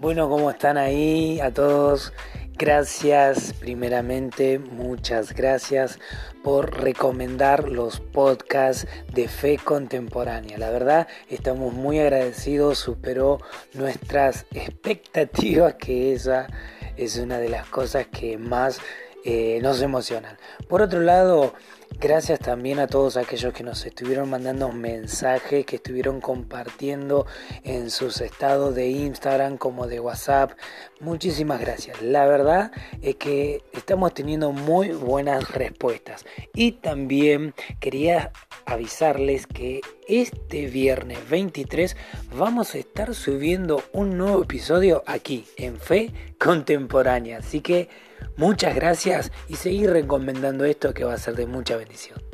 Bueno, ¿cómo están ahí a todos? Gracias, primeramente, muchas gracias por recomendar los podcasts de fe contemporánea. La verdad, estamos muy agradecidos, superó nuestras expectativas, que esa es una de las cosas que más eh, nos emocionan. Por otro lado, Gracias también a todos aquellos que nos estuvieron mandando mensajes, que estuvieron compartiendo en sus estados de Instagram como de WhatsApp. Muchísimas gracias. La verdad es que estamos teniendo muy buenas respuestas. Y también quería avisarles que este viernes 23 vamos a estar subiendo un nuevo episodio aquí en Fe Contemporánea. Así que muchas gracias y seguir recomendando esto que va a ser de mucha bendición.